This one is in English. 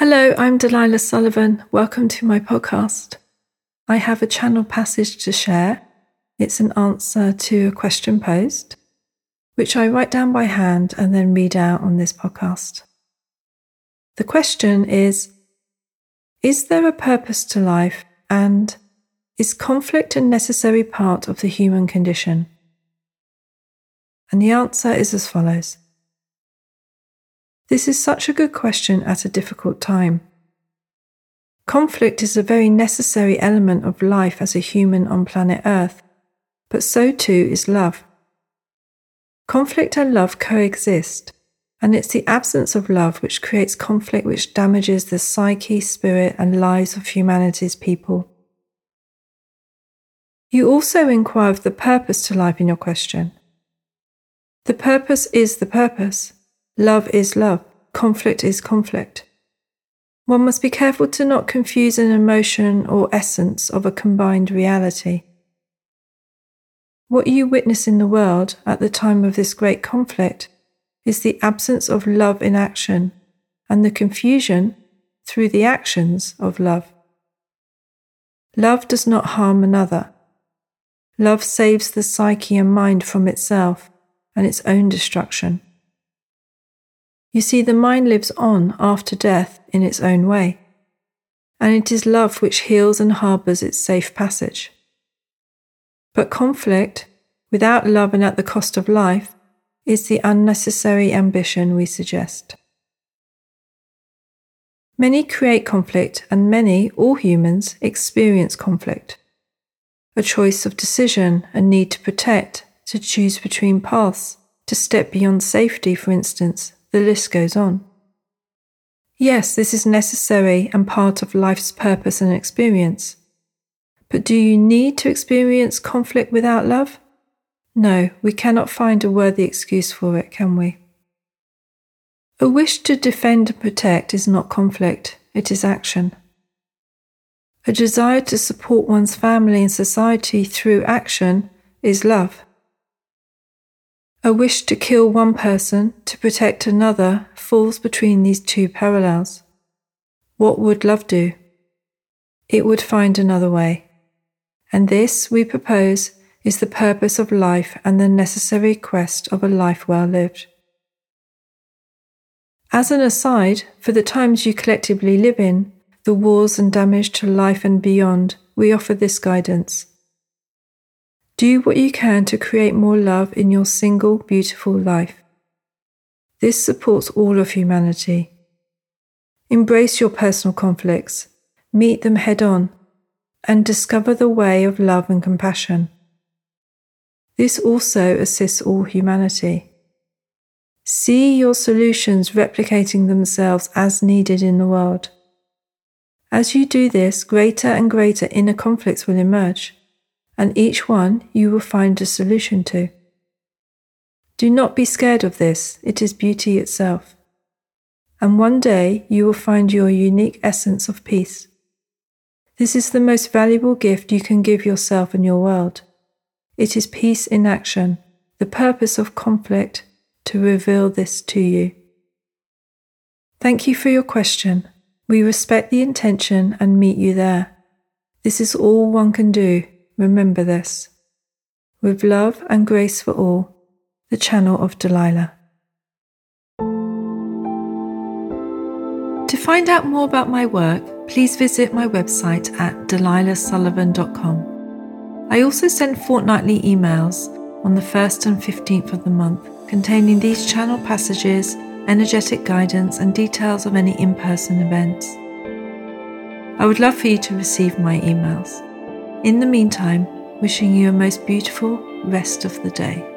Hello, I'm Delilah Sullivan. Welcome to my podcast. I have a channel passage to share. It's an answer to a question posed, which I write down by hand and then read out on this podcast. The question is Is there a purpose to life and is conflict a necessary part of the human condition? And the answer is as follows This is such a good question at a difficult time. Conflict is a very necessary element of life as a human on planet Earth, but so too is love. Conflict and love coexist, and it's the absence of love which creates conflict which damages the psyche, spirit, and lives of humanity's people. You also inquire of the purpose to life in your question. The purpose is the purpose. Love is love. Conflict is conflict. One must be careful to not confuse an emotion or essence of a combined reality. What you witness in the world at the time of this great conflict is the absence of love in action and the confusion through the actions of love. Love does not harm another. Love saves the psyche and mind from itself and its own destruction. You see, the mind lives on after death in its own way, and it is love which heals and harbours its safe passage. But conflict, without love and at the cost of life, is the unnecessary ambition we suggest. Many create conflict, and many, all humans, experience conflict. A choice of decision, a need to protect, to choose between paths, to step beyond safety, for instance, the list goes on. Yes, this is necessary and part of life's purpose and experience. But do you need to experience conflict without love? No, we cannot find a worthy excuse for it, can we? A wish to defend and protect is not conflict, it is action. A desire to support one's family and society through action is love. A wish to kill one person to protect another falls between these two parallels. What would love do? It would find another way. And this, we propose, is the purpose of life and the necessary quest of a life well lived. As an aside, for the times you collectively live in, the wars and damage to life and beyond, we offer this guidance. Do what you can to create more love in your single, beautiful life. This supports all of humanity. Embrace your personal conflicts, meet them head on, and discover the way of love and compassion. This also assists all humanity. See your solutions replicating themselves as needed in the world. As you do this, greater and greater inner conflicts will emerge and each one you will find a solution to. Do not be scared of this, it is beauty itself. And one day you will find your unique essence of peace. This is the most valuable gift you can give yourself and your world. It is peace in action, the purpose of conflict, to reveal this to you. Thank you for your question. We respect the intention and meet you there. This is all one can do Remember this. With love and grace for all, the channel of Delilah. To find out more about my work, please visit my website at delilahsullivan.com. I also send fortnightly emails on the 1st and 15th of the month containing these channel passages, energetic guidance, and details of any in person events. I would love for you to receive my emails. In the meantime, wishing you a most beautiful rest of the day.